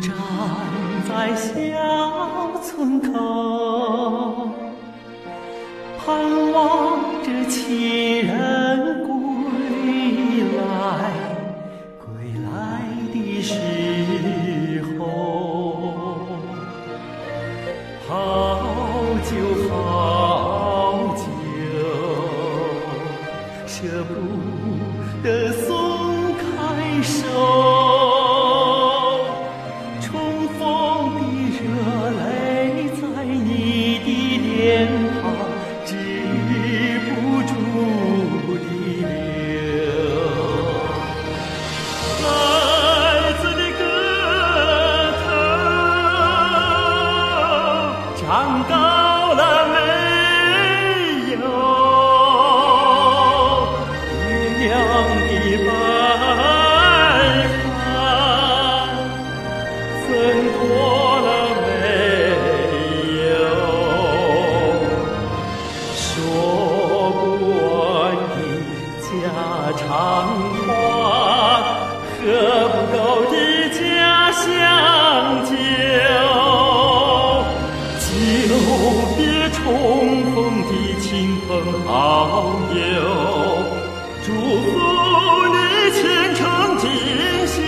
站在小村口，盼望着亲人归来，归来的时候，好久好久，舍不得松开手。朋好友，祝福你前程锦绣。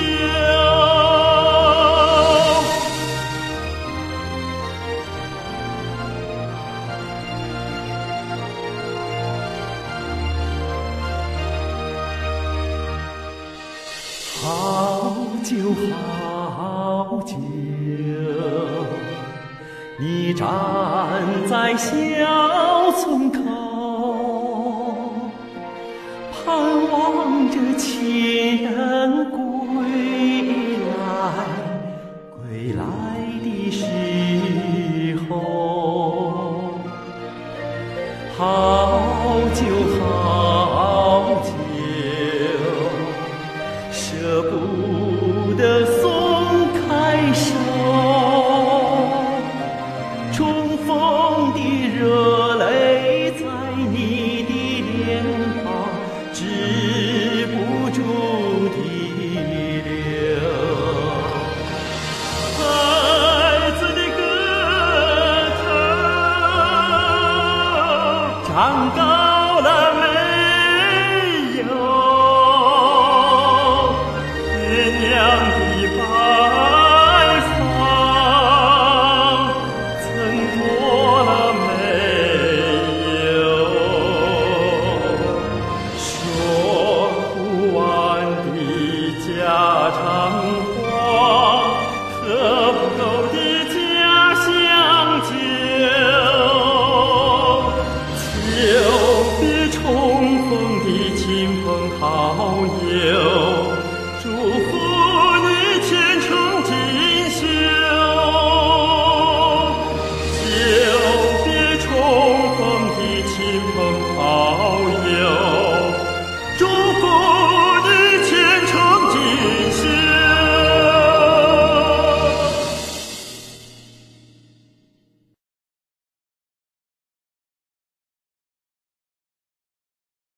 好久好久，你站在小村口，亲人归来，归来的时候，好就好。到了没有？爹娘